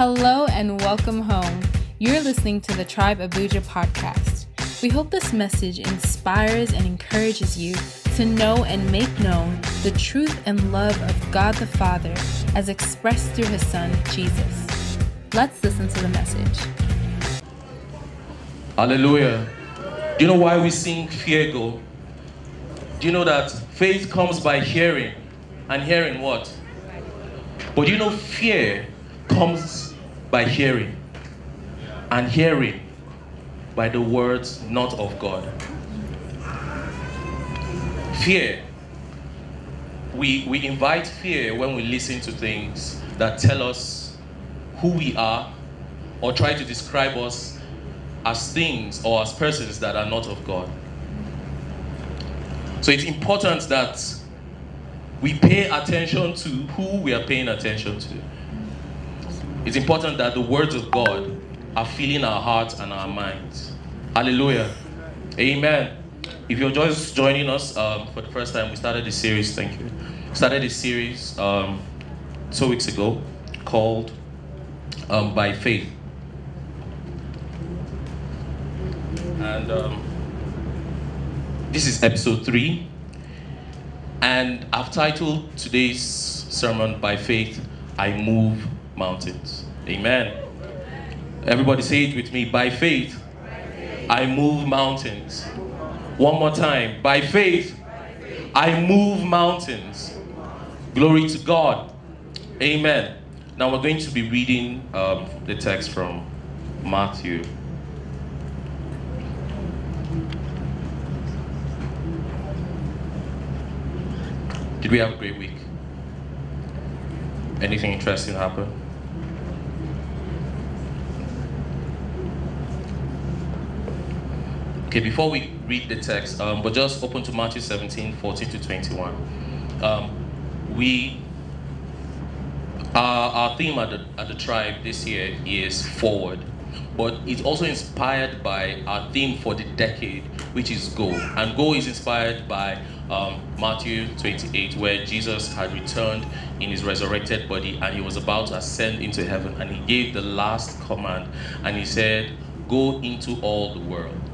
Hello and welcome home. You're listening to the Tribe Abuja podcast. We hope this message inspires and encourages you to know and make known the truth and love of God the Father as expressed through his Son, Jesus. Let's listen to the message. Hallelujah. Do you know why we sing Fear Go? Do you know that faith comes by hearing? And hearing what? But you know, fear comes by hearing. And hearing by the words not of God. Fear. We, we invite fear when we listen to things that tell us who we are or try to describe us as things or as persons that are not of God. So it's important that we pay attention to who we are paying attention to. It's important that the words of God are filling our hearts and our minds. Hallelujah. Amen. If you're just joining us um, for the first time, we started this series. Thank you. Started this series um, two weeks ago called um, By Faith. And um, this is episode three. And I've titled today's sermon, By Faith, I Move Mountains. Amen. Everybody say it with me. By faith, I move mountains. One more time. By faith, I move mountains. Glory to God. Amen. Now we're going to be reading um, the text from Matthew Did we have a great week? Anything interesting happen? Okay, before we read the text, um, but just open to Matthew 17, 14 to 21. Um, we, our, theme at the, at the tribe this year is forward but it's also inspired by our theme for the decade, which is go. And go is inspired by um, Matthew 28, where Jesus had returned in his resurrected body and he was about to ascend into heaven. And he gave the last command and he said, Go into all the world.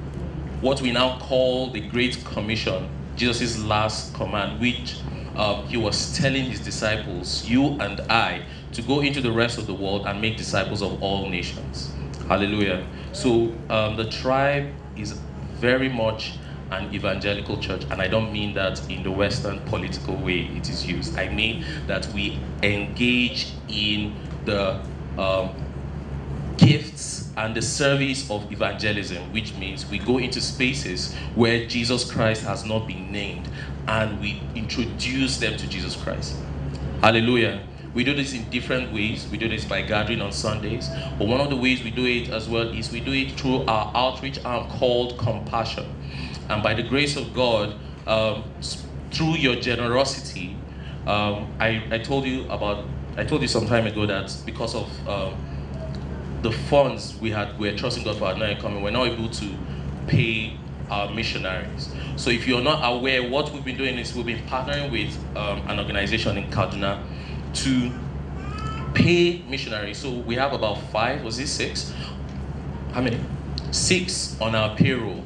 What we now call the Great Commission, Jesus' last command, which um, he was telling his disciples, you and I, to go into the rest of the world and make disciples of all nations. Hallelujah. So um, the tribe is very much an evangelical church, and I don't mean that in the Western political way it is used. I mean that we engage in the um, gifts and the service of evangelism, which means we go into spaces where Jesus Christ has not been named and we introduce them to Jesus Christ. Hallelujah. We do this in different ways. We do this by gathering on Sundays. But one of the ways we do it as well is we do it through our outreach arm called Compassion. And by the grace of God, um, through your generosity, um, I, I told you about, I told you some time ago that because of um, the funds we had, we are trusting God for our night coming, we're not able to pay our missionaries. So if you're not aware, what we've been doing is we've been partnering with um, an organization in Kaduna to pay missionaries. So we have about five, was it six? How many? Six on our payroll.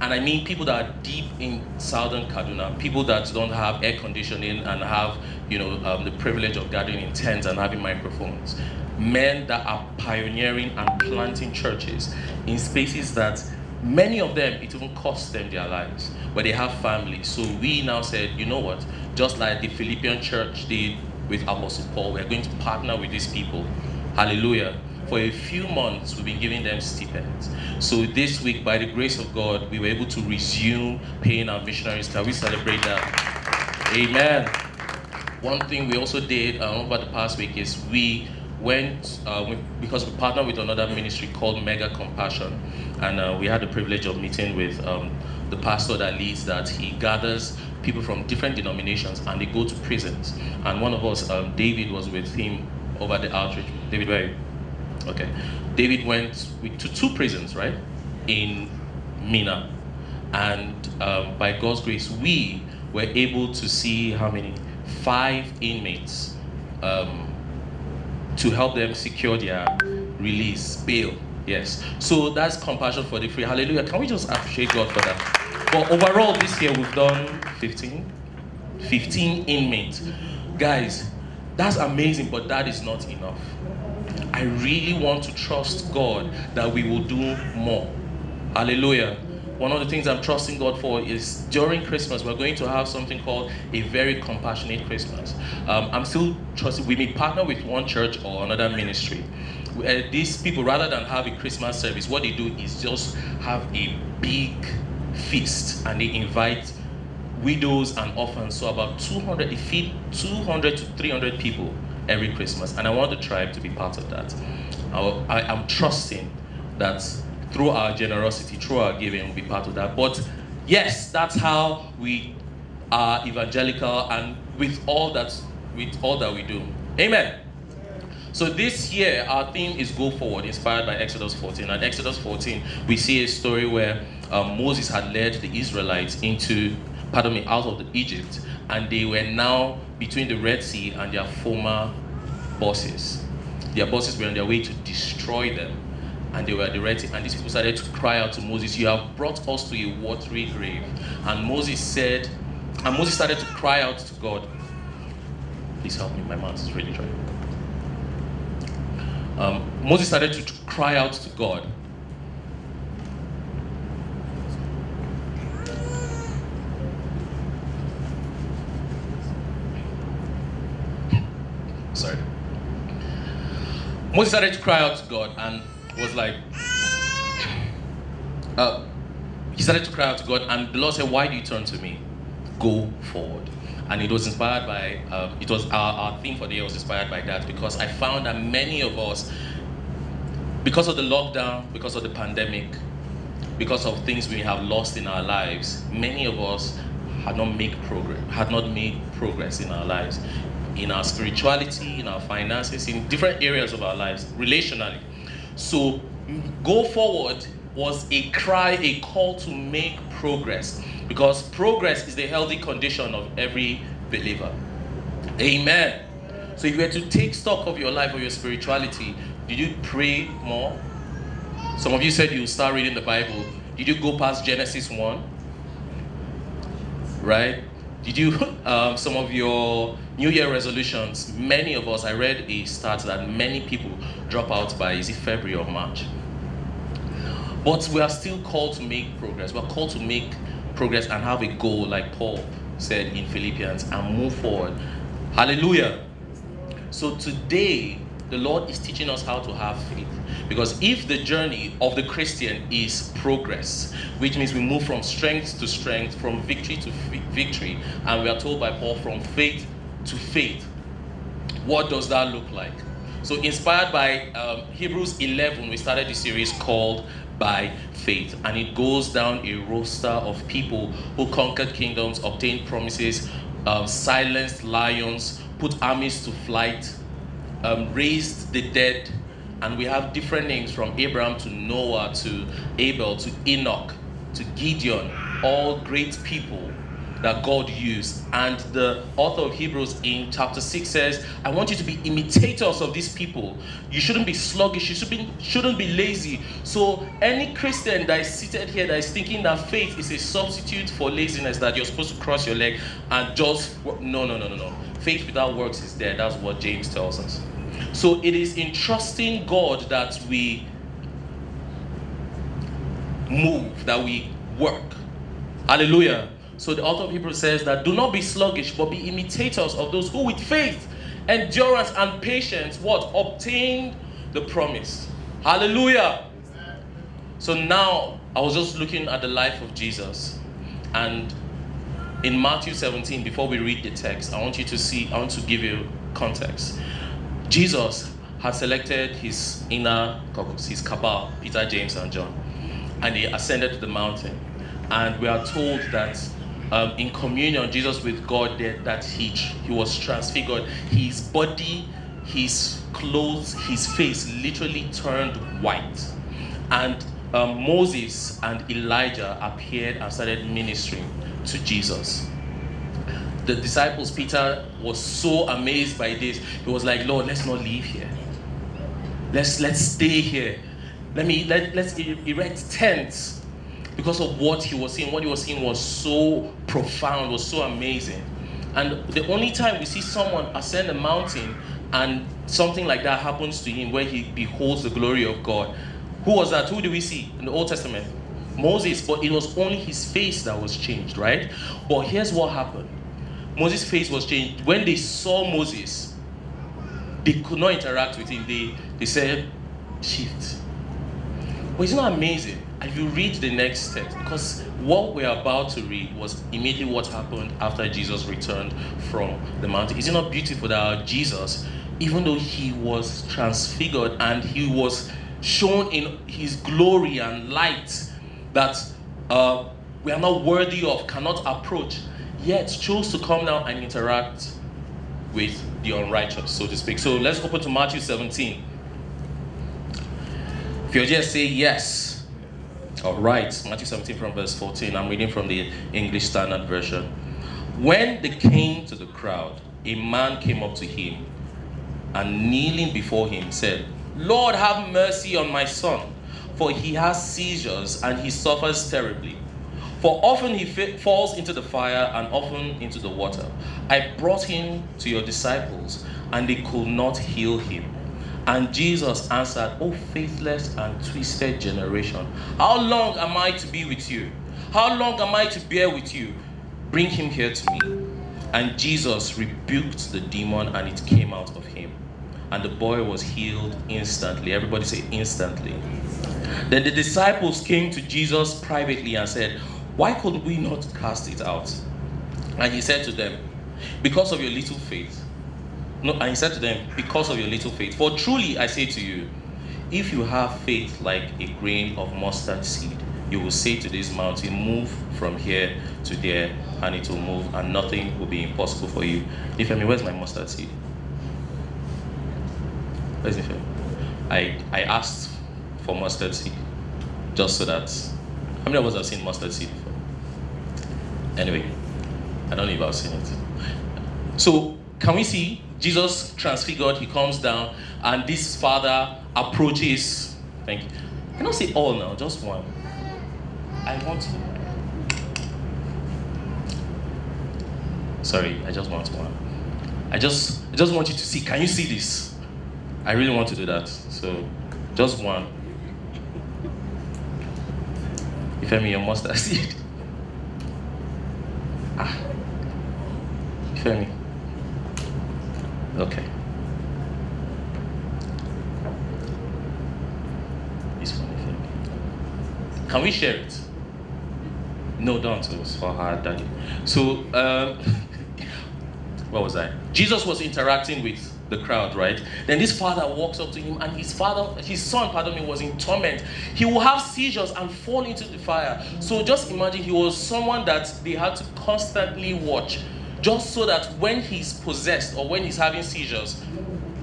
And I mean people that are deep in southern Kaduna, people that don't have air conditioning and have, you know, um, the privilege of gathering in tents and having microphones. Men that are pioneering and planting churches in spaces that many of them it even costs them their lives, but they have families. So we now said, you know what? Just like the Philippian church did with Apostle Paul. We're going to partner with these people. Hallelujah. For a few months, we've been giving them stipends. So this week, by the grace of God, we were able to resume paying our missionaries. Can we celebrate that? Amen. One thing we also did uh, over the past week is we went uh, we, because we partnered with another ministry called Mega Compassion, and uh, we had the privilege of meeting with um, the pastor that leads that. He gathers people from different denominations and they go to prisons. And one of us, um, David, was with him over the outreach. David, where? Okay. David went to two prisons, right, in Minna, and um, by God's grace, we were able to see how many five inmates um, to help them secure their release, bail. Yes. So that's compassion for the free. Hallelujah. Can we just appreciate God for that? But overall, this year we've done 15, 15 inmates. Guys, that's amazing, but that is not enough. I really want to trust God that we will do more. Hallelujah. One of the things I'm trusting God for is during Christmas, we're going to have something called a very compassionate Christmas. Um, I'm still trusting, we may partner with one church or another ministry. Uh, these people, rather than have a Christmas service, what they do is just have a big feast and they invite widows and orphans. So about 200, they feed 200 to 300 people every Christmas. And I want the tribe to be part of that. I, am trusting that through our generosity, through our giving, will be part of that. But yes, that's how we are evangelical and with all that with all that we do. Amen. So this year our theme is go forward, inspired by Exodus 14. And Exodus 14, we see a story where um, Moses had led the Israelites into, pardon me, out of Egypt, and they were now between the Red Sea and their former bosses. Their bosses were on their way to destroy them, and they were the And these people started to cry out to Moses, You have brought us to a watery grave. And Moses said, and Moses started to cry out to God. Please help me, my mouth is really dry. Um, Moses started to cry out to God sorry. Moses started to cry out to God and was like, uh, he started to cry out to God, and the Lord said, Why do you turn to me? Go forward. And it was inspired by, uh, it was our, our theme for the year was inspired by that because I found that many of us, because of the lockdown, because of the pandemic, because of things we have lost in our lives, many of us had not made progress, had not made progress in our lives in our spirituality, in our finances, in different areas of our lives, relationally. So, go forward was a cry, a call to make progress, because progress is the healthy condition of every believer. Amen. So, if you were to take stock of your life or your spirituality, did you pray more? Some of you said you start reading the Bible. Did you go past Genesis 1? Right? Did you, um, some of your New Year resolutions, many of us, I read a stat that many people drop out by, is it February or March? But we are still called to make progress. We're called to make progress and have a goal, like Paul said in Philippians, and move forward. Hallelujah. So today, the Lord is teaching us how to have faith. Because if the journey of the Christian is progress, which means we move from strength to strength, from victory to victory, and we are told by Paul from faith to faith, what does that look like? So, inspired by um, Hebrews 11, we started the series called By Faith, and it goes down a roster of people who conquered kingdoms, obtained promises, um, silenced lions, put armies to flight, um, raised the dead, and we have different names from Abraham to Noah to Abel to Enoch to Gideon, all great people that God used. And the author of Hebrews in chapter 6 says, I want you to be imitators of these people. You shouldn't be sluggish, you should be, shouldn't be lazy. So, any Christian that is seated here that is thinking that faith is a substitute for laziness, that you're supposed to cross your leg and just, no, no, no, no, no. Faith without works is dead. That's what James tells us. So it is in trusting God that we move, that we work. Hallelujah. So the author of Hebrews says that do not be sluggish, but be imitators of those who with faith, endurance, and patience, what? Obtained the promise. Hallelujah. So now I was just looking at the life of Jesus. And in Matthew 17, before we read the text, I want you to see, I want to give you context. Jesus had selected his inner caucus, his cabal, Peter, James, and John, and they ascended to the mountain. And we are told that um, in communion, Jesus with God, that, that he, he was transfigured. His body, his clothes, his face literally turned white. And um, Moses and Elijah appeared and started ministering to Jesus the disciples, Peter was so amazed by this. He was like, Lord, let's not leave here. Let's let's stay here. Let me let, let's erect tents because of what he was seeing. What he was seeing was so profound, was so amazing. And the only time we see someone ascend a mountain and something like that happens to him where he beholds the glory of God. Who was that? Who do we see in the Old Testament? Moses, but it was only his face that was changed, right? But here's what happened Moses' face was changed. When they saw Moses, they could not interact with him. They, they said, shift. But isn't that amazing? If you read the next text, because what we're about to read was immediately what happened after Jesus returned from the mountain. Is it not beautiful that Jesus, even though he was transfigured and he was shown in his glory and light that uh, we are not worthy of, cannot approach, yet chose to come down and interact with the unrighteous, so to speak. So let's open to Matthew 17. If you just say yes, all right, Matthew 17 from verse 14. I'm reading from the English Standard Version. When they came to the crowd, a man came up to him and kneeling before him said, Lord, have mercy on my son, for he has seizures and he suffers terribly. For often he falls into the fire and often into the water. I brought him to your disciples, and they could not heal him. And Jesus answered, O faithless and twisted generation, how long am I to be with you? How long am I to bear with you? Bring him here to me. And Jesus rebuked the demon, and it came out of him. And the boy was healed instantly. Everybody say, instantly. Then the disciples came to Jesus privately and said, Why could we not cast it out? And he said to them, Because of your little faith. No, and he said to them, Because of your little faith. For truly I say to you, if you have faith like a grain of mustard seed, you will say to this mountain, Move from here to there, and it will move, and nothing will be impossible for you. Ifemi, where's my mustard seed? Where's Ifemi? I, I asked for mustard seed just so that. How many of us have seen mustard seed before? Anyway, I don't know if I've seen it. So, can we see Jesus transfigured, he comes down, and this father approaches. Thank you. I cannot say all now, just one. I want to. Sorry, I just want one. I just I just want you to see. Can you see this? I really want to do that. So just one. If I'm your mustard seed. Ah. If I'm Okay. This one, I think. Can we share it? No, don't. It was for her daddy. So, um, what was I? Jesus was interacting with the crowd, right? Then this father walks up to him, and his father, his son, pardon me, was in torment. He will have seizures and fall into the fire. So just imagine he was someone that they had to constantly watch just so that when he's possessed or when he's having seizures,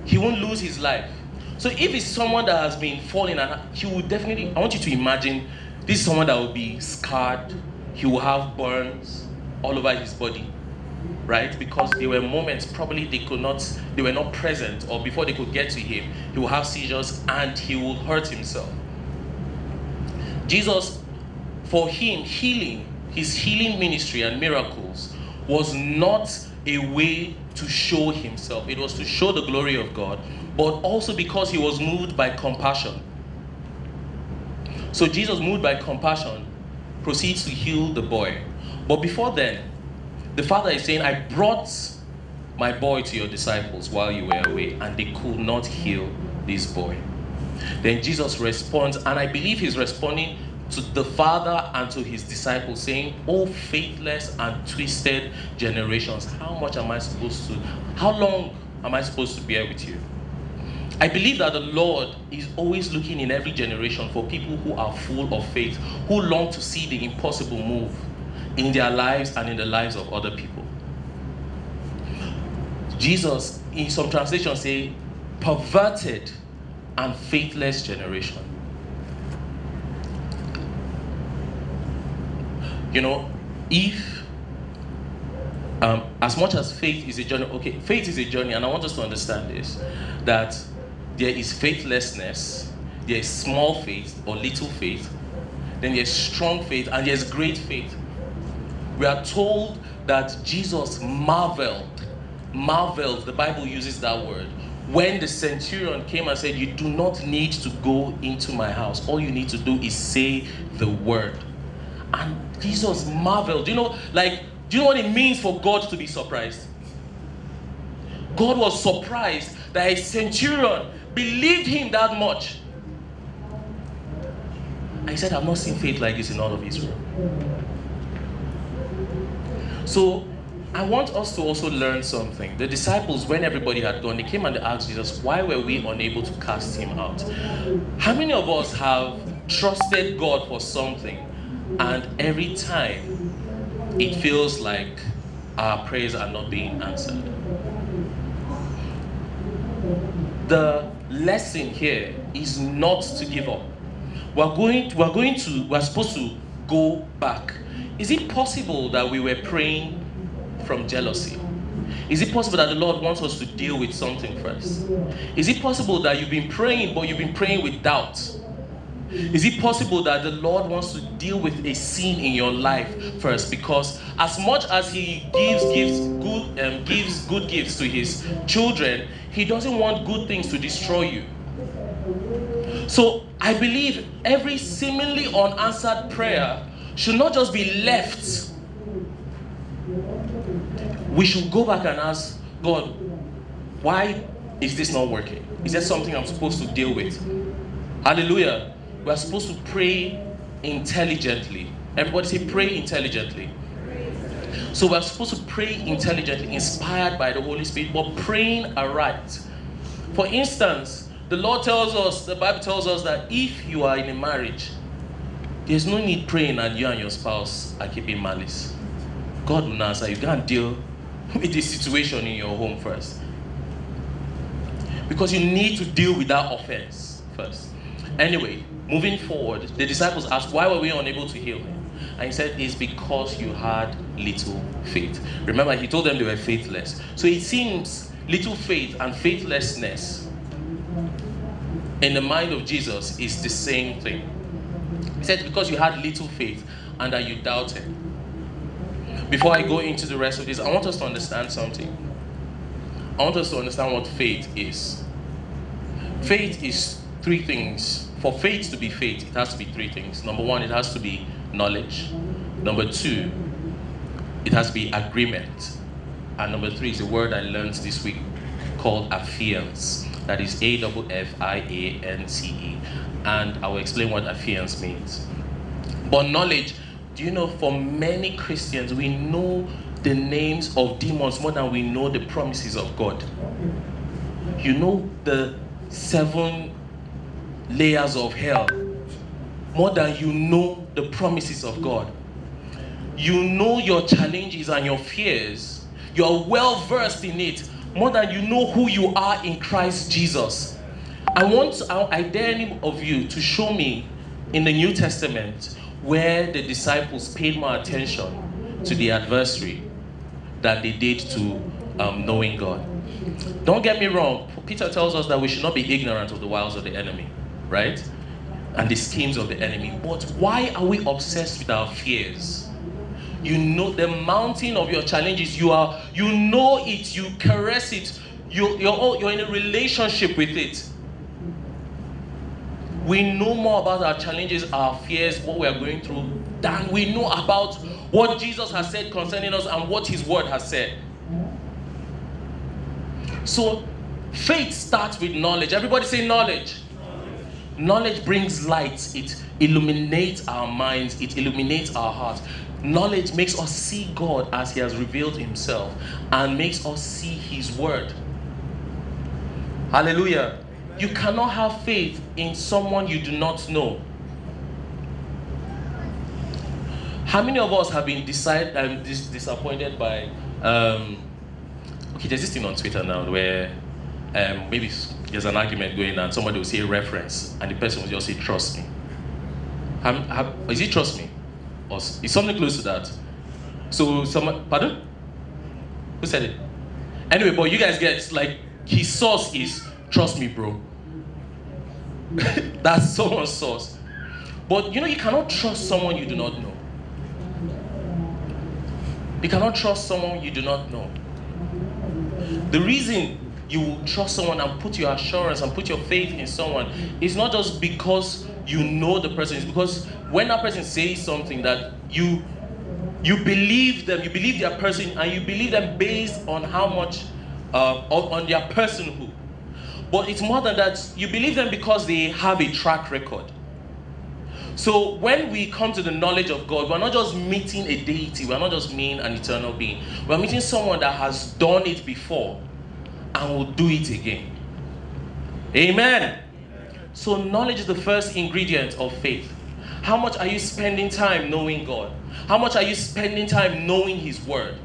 he won't lose his life. So if it's someone that has been falling, and he will definitely, I want you to imagine this is someone that will be scarred, he will have burns all over his body, right? Because there were moments probably they could not, they were not present, or before they could get to him, he will have seizures and he will hurt himself. Jesus, for him, healing, his healing ministry and miracles was not a way to show himself, it was to show the glory of God, but also because he was moved by compassion. So Jesus, moved by compassion, proceeds to heal the boy. But before then, the father is saying, I brought my boy to your disciples while you were away, and they could not heal this boy. Then Jesus responds, and I believe he's responding to the Father and to his disciples, saying, Oh, faithless and twisted generations, how much am I supposed to, how long am I supposed to bear with you? I believe that the Lord is always looking in every generation for people who are full of faith, who long to see the impossible move in their lives and in the lives of other people. Jesus, in some translations, say, perverted and faithless generation. You know, if um, as much as faith is a journey, okay, faith is a journey, and I want us to understand this that there is faithlessness, there is small faith or little faith, then there's strong faith, and there's great faith. We are told that Jesus marveled, marveled, the Bible uses that word, when the centurion came and said, You do not need to go into my house. All you need to do is say the word. And Jesus marveled. You know, like, do you know what it means for God to be surprised? God was surprised that a centurion believed him that much. I said, I've not seen faith like this in all of Israel. So I want us to also learn something. The disciples, when everybody had gone, they came and they asked Jesus, Why were we unable to cast him out? How many of us have trusted God for something and every time it feels like our prayers are not being answered? The lesson here is not to give up. We're going we're going to, we're supposed to go back. Is it possible that we were praying from jealousy? Is it possible that the Lord wants us to deal with something first? Is it possible that you've been praying, but you've been praying with doubt? Is it possible that the Lord wants to deal with a sin in your life first? Because as much as He gives gives good um, gives good gifts to His children, He doesn't want good things to destroy you. So I believe every seemingly unanswered prayer should not just be left. We should go back and ask God, why is this not working? Is there something I'm supposed to deal with? Hallelujah. We are supposed to pray intelligently. Everybody say, pray intelligently. So we're supposed to pray intelligently, inspired by the Holy Spirit, but praying aright. For instance, the Lord tells us, the Bible tells us that if you are in a marriage, there's no need praying that you and your spouse are keeping malice. God will answer. You can't deal with the situation in your home first. Because you need to deal with that offense first. Anyway, moving forward, the disciples asked, Why were we unable to heal him? And he said, It's because you had little faith. Remember, he told them they were faithless. So it seems little faith and faithlessness in the mind of Jesus is the same thing. He said, Because you had little faith and that you doubted. Before I go into the rest of this, I want us to understand something. I want us to understand what faith is. Faith is three things. For faith to be faith, it has to be three things. Number one, it has to be knowledge. Number two, it has to be agreement. And number three is a word I learned this week called affiance. That is A W F I A N C E. And I will explain what affiance means. But knowledge, do you know for many Christians, we know the names of demons more than we know the promises of God. You know the seven layers of hell more than you know the promises of God. You know your challenges and your fears. You're well versed in it more than you know who you are in Christ Jesus. I want, I, dare any of you to show me in the New Testament where the disciples paid more attention to the adversary than they did to um, knowing God. Don't get me wrong, Peter tells us that we should not be ignorant of the wiles of the enemy, right? And the schemes of the enemy. But why are we obsessed with our fears? You know the mountain of your challenges, you are you know it, you caress it, you, you're, you're in a relationship with it. We know more about our challenges, our fears, what we are going through, than we know about what Jesus has said concerning us and what His Word has said. So, faith starts with knowledge. Everybody say knowledge. Knowledge, brings light, it illuminates our minds, it illuminates our hearts. Knowledge makes us see God as He has revealed Himself and makes us see His Word. Hallelujah. You cannot have faith in someone you do not know. How many of us have been decide, um, dis- disappointed by? Um, okay, there's this thing on Twitter now where um, maybe there's an argument going on, somebody will say a reference, and the person will just say, "Trust me." Have, have, is it trust me, or is something close to that? So, someone, pardon? Who said it? Anyway, but you guys get like his source is trust me, bro. That's someone's source. But you know, you cannot trust someone you do not know. You cannot trust someone you do not know. The reason you will trust someone and put your assurance and put your faith in someone It's not just because you know the person, it's because when that person says something that you you believe them, you believe their person, and you believe them based on how much uh, on, their personhood. But it's more than that, you believe them because they have a track record. So when we come to the knowledge of God, we're not just meeting a deity, we're not just meeting an eternal being. We're meeting someone that has done it before and will do it again. Amen. So knowledge is the first ingredient of faith. How much are you spending time knowing God? How much are you spending time knowing His Word?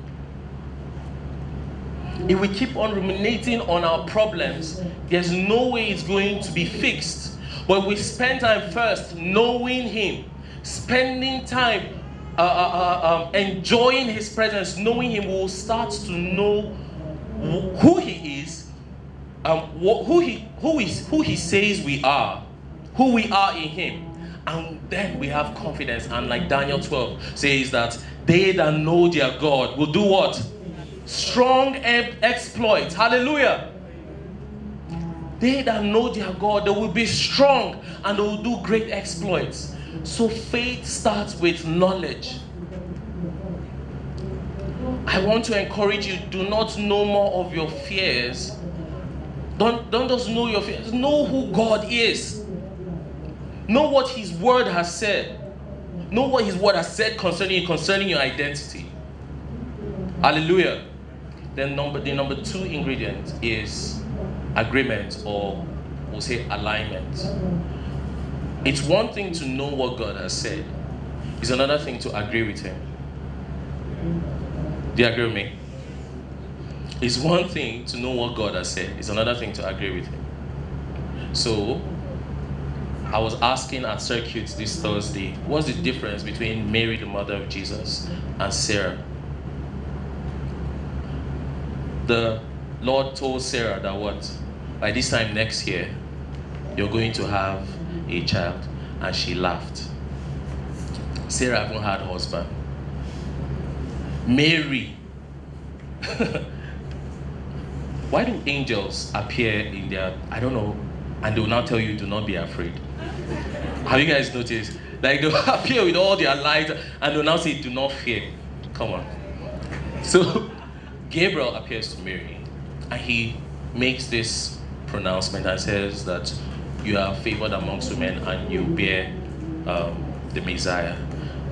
If we keep on ruminating on our problems, there's no way it's going to be fixed. But we spend time first knowing Him, spending time uh, uh, uh, um, enjoying His presence, knowing Him, we will start to know who He is, um, who He who is who He says we are, who we are in Him, and then we have confidence. And like Daniel 12 says that they that know their God will do what? Strong exploits. Hallelujah. They that know their God, they will be strong and they will do great exploits. So faith starts with knowledge. I want to encourage you do not know more of your fears. Don't, don't just know your fears. Know who God is. Know what His Word has said. Know what His Word has said concerning you, concerning your identity. Hallelujah. Then number the number two ingredient is agreement or we'll say alignment. It's one thing to know what God has said, it's another thing to agree with Him. Do you agree with me? It's one thing to know what God has said, it's another thing to agree with Him. So, I was asking at circuits this Thursday, what's the difference between Mary, the mother of Jesus, and Sarah? The Lord told Sarah that what? By this time next year, you're going to have a child. And she laughed. Sarah haven't had husband. Mary. Why do angels appear in their, I don't know, and they will now tell you, do not be afraid? Have you guys noticed? Like they'll appear with all their light and they'll now say, do not fear. Come on. So Gabriel appears to Mary and he makes this pronouncement and says that you are favored amongst women and you bear um, the Messiah.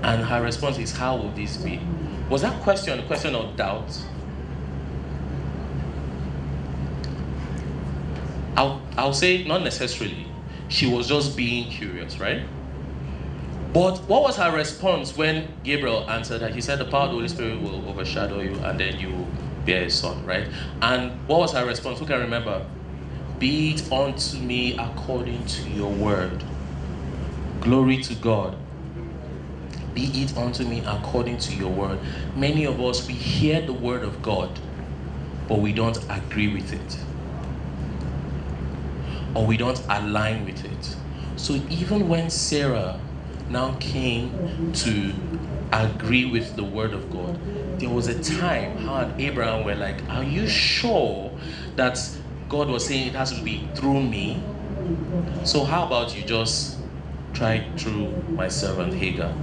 And her response is, How will this be? Was that question a question of doubt? I'll, I'll say not necessarily. She was just being curious, right? But what was her response when Gabriel answered her? He said, The power of the Holy Spirit will overshadow you and then you bear a son, right? And what was her response? Who can remember? Be it unto me according to your word. Glory to God. Be it unto me according to your word. Many of us, we hear the word of God, but we don't agree with it. Or we don't align with it. So even when Sarah now came to agree with the word of God, there was a time how and Abraham were like, Are you sure that God was saying it has to be through me? So how about you just try through my servant Hagar?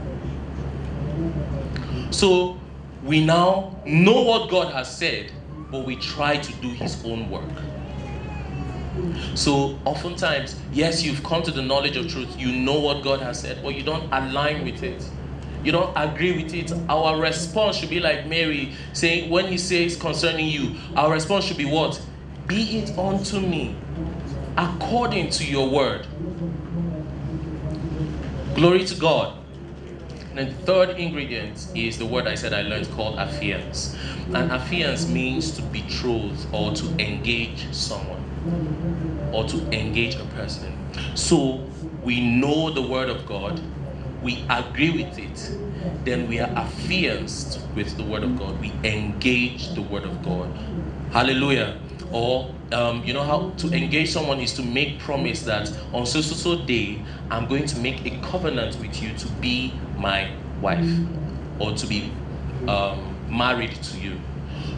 So we now know what God has said, but we try to do his own work. So oftentimes, yes, you've come to the knowledge of truth, you know what God has said, but you don't align with it you don't agree with it, our response should be like Mary saying, when he says concerning you, our response should be what? Be it unto me according to your word. Glory to God. And the third ingredient is the word I said I learned called affiance. And affiance means to betroth or to engage someone or to engage a person. So we know the word of God, we agree with it, then we are affianced with the Word of God. We engage the Word of God. Hallelujah. Or um, you know how to engage someone is to make promise that on so so so day i'm going to make a covenant with you to be my wife or to be um, married to you.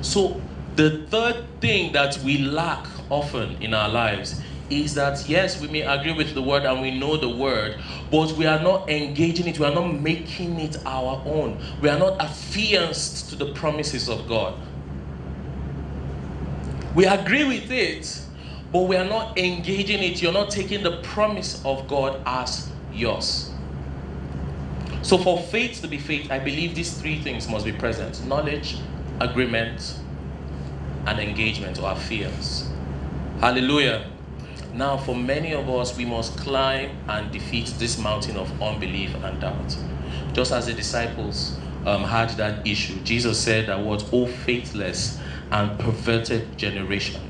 So the third thing that we lack often in our lives is that yes we may agree with the word and we know the word but we are not engaging it. We are not making it our own. We are not affianced to the promises of god we agree with it, but we are not engaging it. You're not taking the promise of God as yours. So, for faith to be faith, I believe these three things must be present knowledge, agreement, and engagement or affairs. Hallelujah. Now, for many of us, we must climb and defeat this mountain of unbelief and doubt. Just as the disciples um, had that issue, Jesus said that what, oh faithless and perverted generation.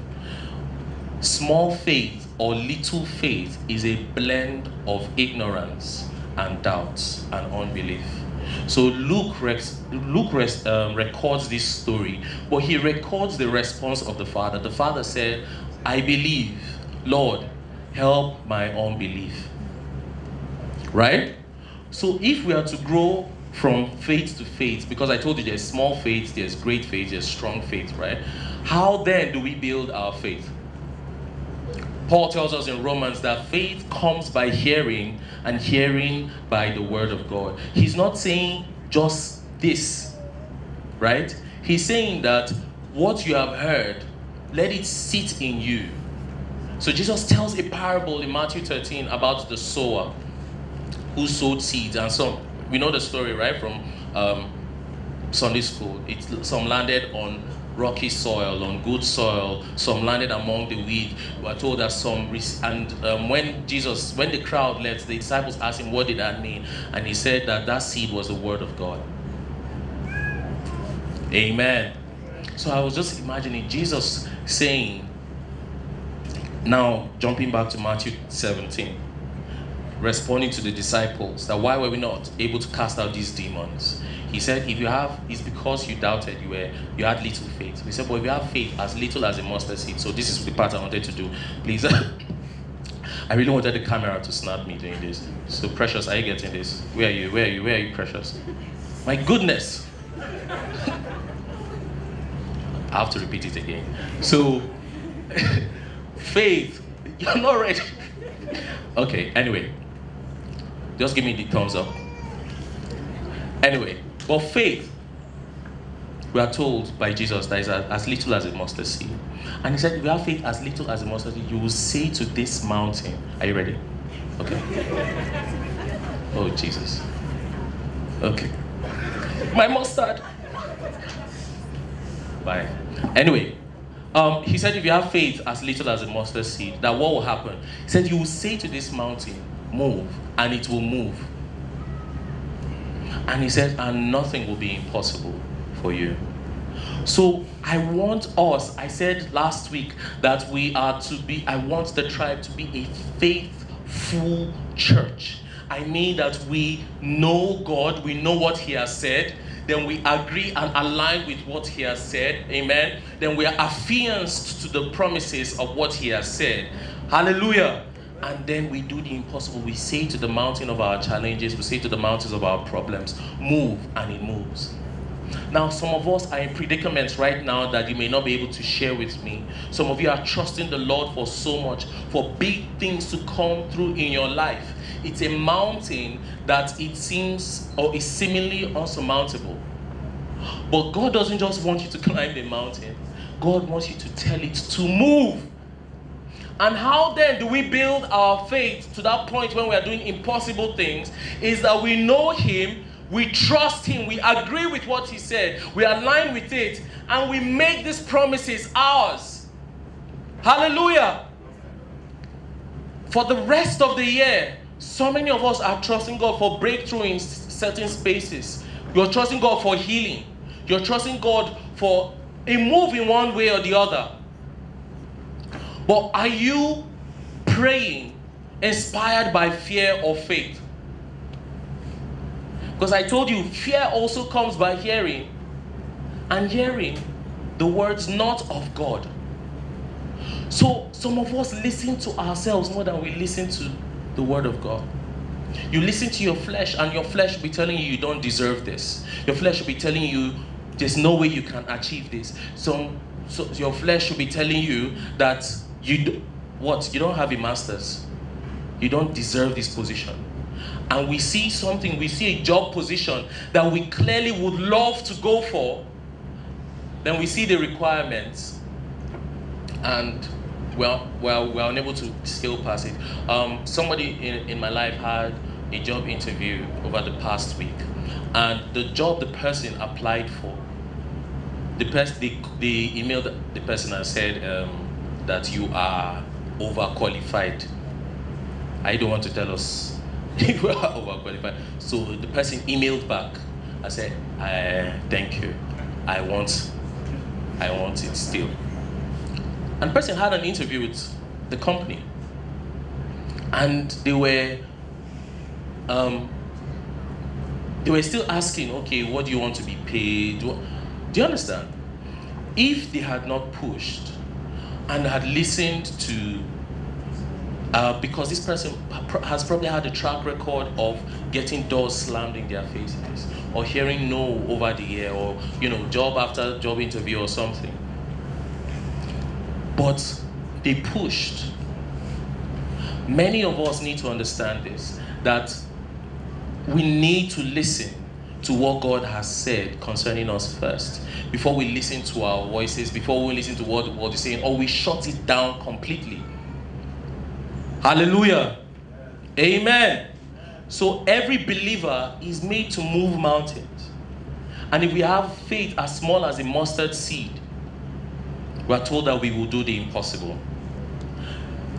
Small faith or little faith is a blend of ignorance and doubts and unbelief. So Luke, Luke um, records this story, but he records the response of the father. The father said, I believe, Lord, help my unbelief. Right? So if we are to grow from faith to faith because I told you there's small faith, there's great faith, there's strong faith, right? How then do we build our faith? Paul tells us in Romans that faith comes by hearing and hearing by the word of God. He's not saying just this, right? He's saying that what you have heard, let it sit in you. So Jesus tells a parable in Matthew 13 about the sower who sowed seeds and some we know the story, right, from um, Sunday school. It, some landed on rocky soil, on good soil. Some landed among the weed. We are told that some, and um, when Jesus, when the crowd left, the disciples asked him, what did that mean? And he said that that seed was the word of God. Amen. So I was just imagining Jesus saying, now jumping back to Matthew 17 responding to the disciples that why were we not able to cast out these demons? He said, if you have, it's because you doubted, you were, you had little faith. He said, but if you have faith as little as a mustard seed, so this is the part I wanted to do. Please, I really wanted the camera to snap me doing this. So precious, are you getting this? Where are you? Where are you? Where are you, precious? My goodness. I have to repeat it again. So, faith, you're not ready. okay, anyway, just give me the thumbs up. Anyway, but faith, we are told by Jesus that is as little as a mustard seed. And he said, if you have faith as little as a mustard seed, you will say to this mountain, Are you ready? Okay. Oh, Jesus. Okay. My mustard. Bye. Anyway, um, he said, if you have faith as little as a mustard seed, that what will happen? He said, you will say to this mountain, move, and it will move. And he said, and nothing will be impossible for you. So I want us, I said last week that we are to be, I want the tribe to be a faithful church. I mean that we know God, we know what He has said, then we agree and align with what He has said, amen. Then we are affianced to the promises of what He has said. Hallelujah and then we do the impossible. We say to the mountain of our challenges, we say to the mountains of our problems, move, and it moves. Now, some of us are in predicaments right now that you may not be able to share with me. Some of you are trusting the Lord for so much, for big things to come through in your life. It's a mountain that it seems or is seemingly unsurmountable. But God doesn't just want you to climb the mountain, God wants you to tell it to move. And how then do we build our faith to that point when we are doing impossible things? Is that we know Him, we trust Him, we agree with what He said, we align with it, and we make these promises ours. Hallelujah. For the rest of the year, so many of us are trusting God for breakthrough in certain spaces. You're trusting God for healing. You're trusting God for a move in one way or the other. But are you praying inspired by fear or faith? Because I told you, fear also comes by hearing, and hearing the words not of God. So some of us listen to ourselves more than we listen to the word of God. You listen to your flesh, and your flesh will be telling you you don't deserve this. Your flesh will be telling you there's no way you can achieve this. So, so your flesh will be telling you that you do, what you don't have a master's, you don't deserve this position. And we see something, we see a job position that we clearly would love to go for. Then we see the requirements, and well, well, we're unable to scale past it. Um, somebody in, in my life had a job interview over the past week, and the job the person applied for, the person they, they emailed the person and said um, that you are overqualified. I don't want to tell us you are overqualified. So the person emailed back. I said, I, "Thank you. I want, I want it still." And the person had an interview with the company. And they were um, they were still asking, okay, what do you want to be paid? Do you understand? If they had not pushed and had listened to, uh, because this person has probably had a track record of getting doors slammed in their faces, or hearing no over the air, or you know, job after job interview or something but they pushed. Many of us need to understand this that we need to listen to what God has said concerning us first before we listen to our voices, before we listen to what the world is saying, or we shut it down completely. Hallelujah. Amen. So every believer is made to move mountains. And if we have faith as small as a mustard seed, we are told that we will do the impossible.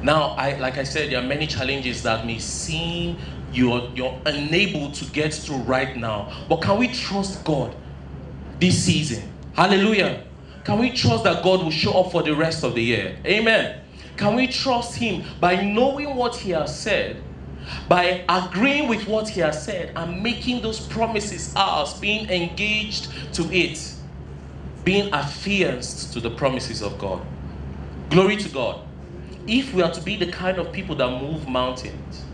Now, I, like I said, there are many challenges that may seem you're, you're unable to get through right now. But can we trust God this season? Hallelujah. Can we trust that God will show up for the rest of the year? Amen. Can we trust Him by knowing what He has said, by agreeing with what He has said, and making those promises ours, being engaged to it? being affianced to the promises of God. Glory to God. If we are to be the kind of people that move mountains,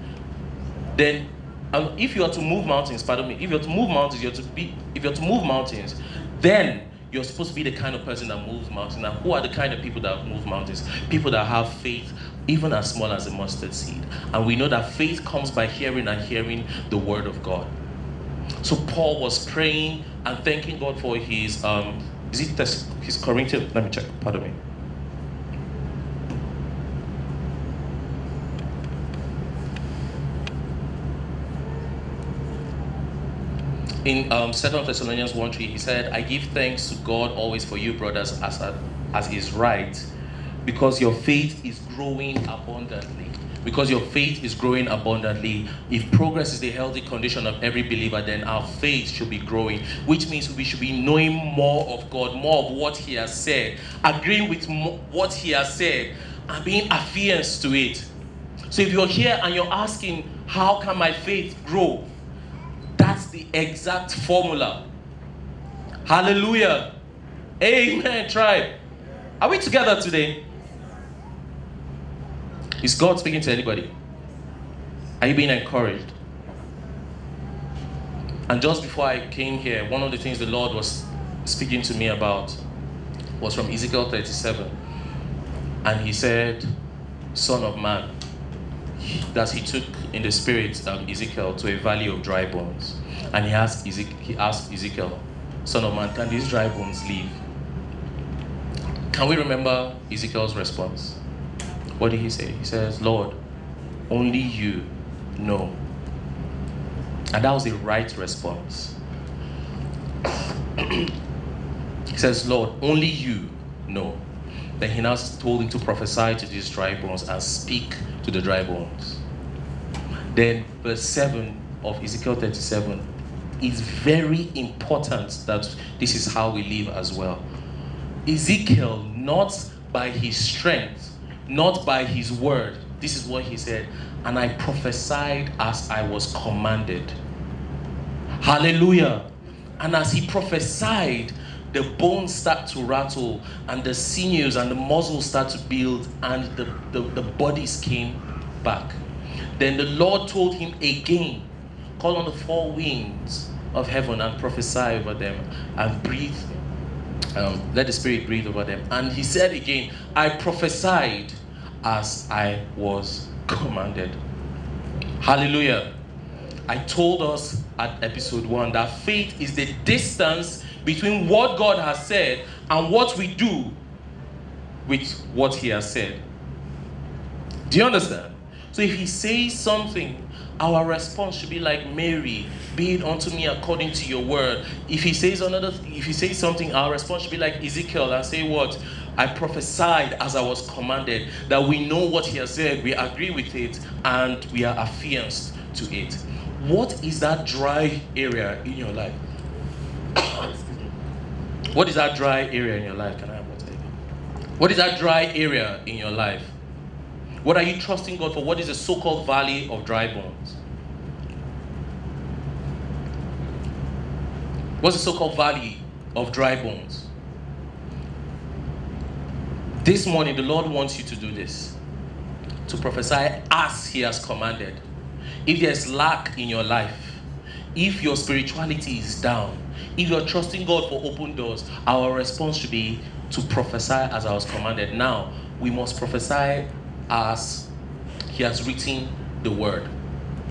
then um, if you are to move mountains, pardon me, if you're to move mountains, you're to be if you're to move mountains, then you're supposed to be the kind of person that moves mountains. Now, who are the kind of people that move mountains? People that have faith, even as small as a mustard seed. And we know that faith comes by hearing and hearing the word of God. So Paul was praying and thanking God for his um, is it his Corinthians? Let me check. Pardon me. In um, 2 Thessalonians 1 3, he said, I give thanks to God always for you, brothers, as, a, as is right, because your faith is growing abundantly because your faith is growing abundantly. If progress is the healthy condition of every believer, then our faith should be growing, which means we should be knowing more of God, more of what He has said, agreeing with what He has said, and being affianced to it. So if you're here and you're asking, How can my faith grow? Exact formula. Hallelujah. Amen, tribe. Are we together today? Is God speaking to anybody? Are you being encouraged? And just before I came here, one of the things the Lord was speaking to me about was from Ezekiel 37. And he said, Son of man, that he took in the spirit of Ezekiel to a valley of dry bones. And he asked, Ezekiel, he asked Ezekiel, Son of man, can these dry bones live? Can we remember Ezekiel's response? What did he say? He says, Lord, only you know. And that was the right response. he says, Lord, only you know. Then he now told him to prophesy to these dry bones and speak to the dry bones. Then, verse 7 of Ezekiel 37 is very important that this is how we live as well. Ezekiel, not by his strength, not by his word. This is what he said. And I prophesied as I was commanded. Hallelujah. And as he prophesied, the bones start to rattle, and the sinews and the muscles start to build, and the, the, the bodies came back. Then the Lord told him again, Call on the four winds of heaven and prophesy over them and breathe. Um, let the Spirit breathe over them. And he said again, I prophesied as I was commanded. Hallelujah. I told us at episode one that faith is the distance between what God has said and what we do with what He has said. Do you understand? So if He says something, our response should be like Mary, be it unto me according to your word. If he says another if he says something, our response should be like Ezekiel and say what? I prophesied as I was commanded, that we know what he has said, we agree with it, and we are affianced to it. What is that dry area in your life? what is that dry area in your life? Can I have water? What is that dry area in your life? What are you trusting God for? What is the so called valley of dry bones? What's the so called valley of dry bones? This morning, the Lord wants you to do this to prophesy as He has commanded. If there's lack in your life, if your spirituality is down, if you're trusting God for open doors, our response should be to prophesy as I was commanded. Now, we must prophesy as He has written the word.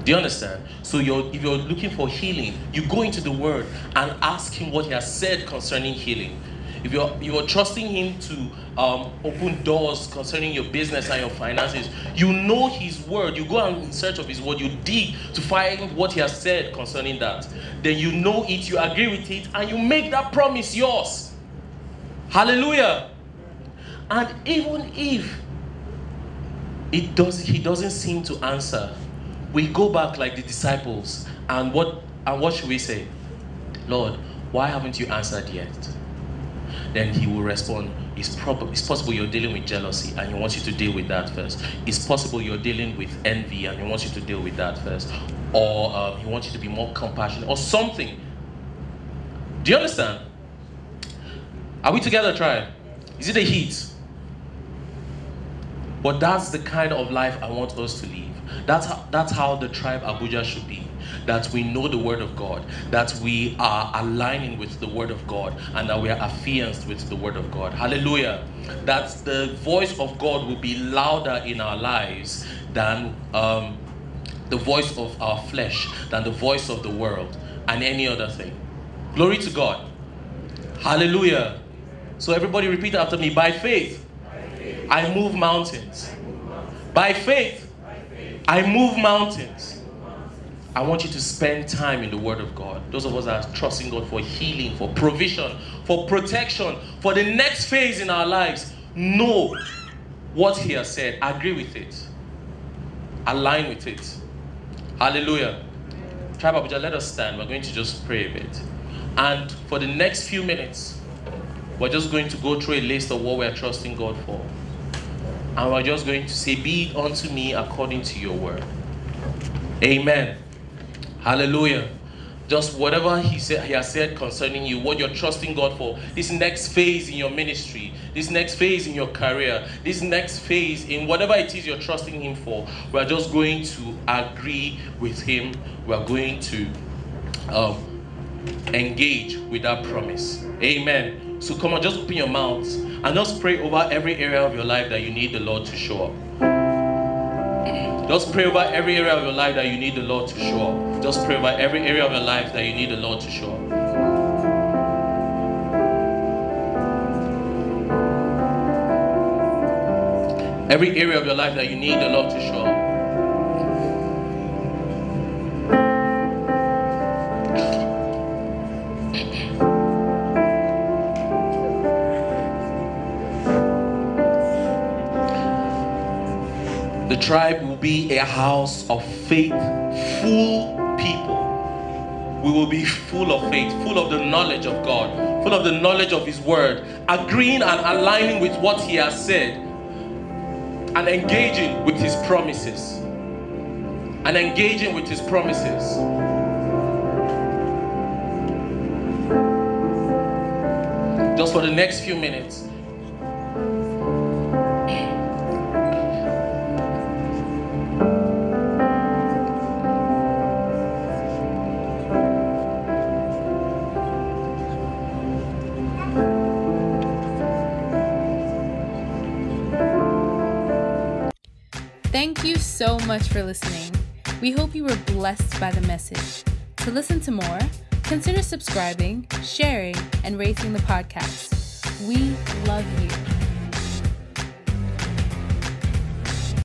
Do you understand? So you're, if you're looking for healing, you go into the Word and ask Him what He has said concerning healing. If you're you're trusting Him to um, open doors concerning your business and your finances, you know His Word. You go and in search of His Word. You dig to find what He has said concerning that. Then you know it. You agree with it, and you make that promise yours. Hallelujah. And even if it does, He doesn't seem to answer. We go back like the disciples and what and what should we say? Lord why haven't you answered yet? Then he will respond it's, prob- it's possible you're dealing with jealousy and he wants you to deal with that first. It's possible you're dealing with envy and he wants you to deal with that first. Or um, he wants you to be more compassionate or something. Do you understand? Are we together? Try. Is it the heat but that's the kind of life i want us to live that's how, that's how the tribe Abuja should be. That we know the word of God, that we are aligning with the word of God, and that we are affianced with the word of God. Hallelujah. That the voice of God will be louder in our lives than um, the voice of our flesh, than the voice of the world, and any other thing. Glory to God. Hallelujah. So everybody repeat after me. By faith, I move mountains. By faith, I move mountains. I want you to spend time in the Word of God. Those of us that are trusting God for healing, for provision, for protection, for the next phase in our lives, know what He has said. Agree with it. Align with it. Hallelujah. Tribe Abuja, let us stand. We're going to just pray a bit. And for the next few minutes, we're just going to go through a list of what we're trusting God for. And we're just going to say, Be it unto me according to your word. Amen. Hallelujah. Just whatever he said he has said concerning you, what you're trusting God for, this next phase in your ministry, this next phase in your career, this next phase in whatever it is you're trusting him for, we're just going to agree with him. We're going to um, engage with that promise. Amen. So come on, just open your mouths and just pray over every area of your life that you need the Lord to show up. Just pray over every area of your life that you need the Lord to show up. Just pray over every area of your life that you need the Lord to show up. Every area of your life that you need the Lord to show up. Tribe will be a house of faithful people. We will be full of faith, full of the knowledge of God, full of the knowledge of His Word, agreeing and aligning with what He has said, and engaging with His promises. And engaging with His promises. just for the next few minutes. Much for listening. We hope you were blessed by the message. To listen to more, consider subscribing, sharing, and rating the podcast. We love you.